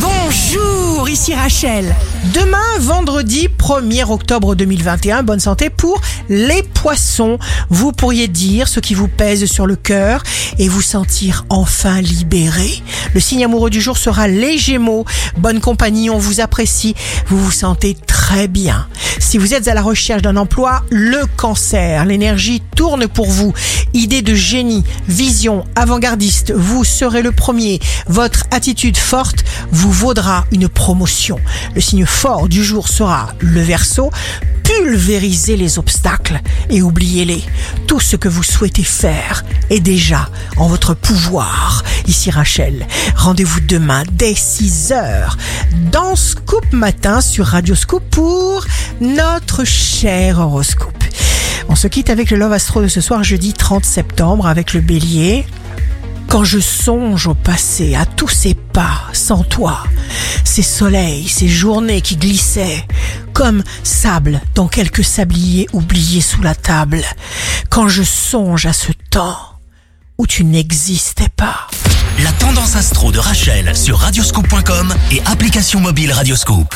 Bonjour, ici Rachel. Demain, vendredi 1er octobre 2021, bonne santé pour les poissons. Vous pourriez dire ce qui vous pèse sur le cœur et vous sentir enfin libéré. Le signe amoureux du jour sera les Gémeaux. Bonne compagnie, on vous apprécie, vous vous sentez très bien. Si vous êtes à la recherche d'un emploi, le cancer, l'énergie tourne pour vous. Idée de génie, vision, avant-gardiste, vous serez le premier. Votre attitude forte vous vaudra une promotion. Le signe fort du jour sera le verso. Pulvérisez les obstacles et oubliez-les. Tout ce que vous souhaitez faire est déjà en votre pouvoir. Ici Rachel, rendez-vous demain dès 6 heures dans Scoop Matin sur Radio Scoop pour notre cher horoscope. On se quitte avec le Love Astro de ce soir jeudi 30 septembre avec le bélier. Quand je songe au passé, à tous ces pas sans toi, ces soleils, ces journées qui glissaient, comme sable dans quelques sabliers oubliés sous la table, quand je songe à ce temps où tu n'existais pas. La tendance astro de Rachel sur radioscope.com et application mobile Radioscope.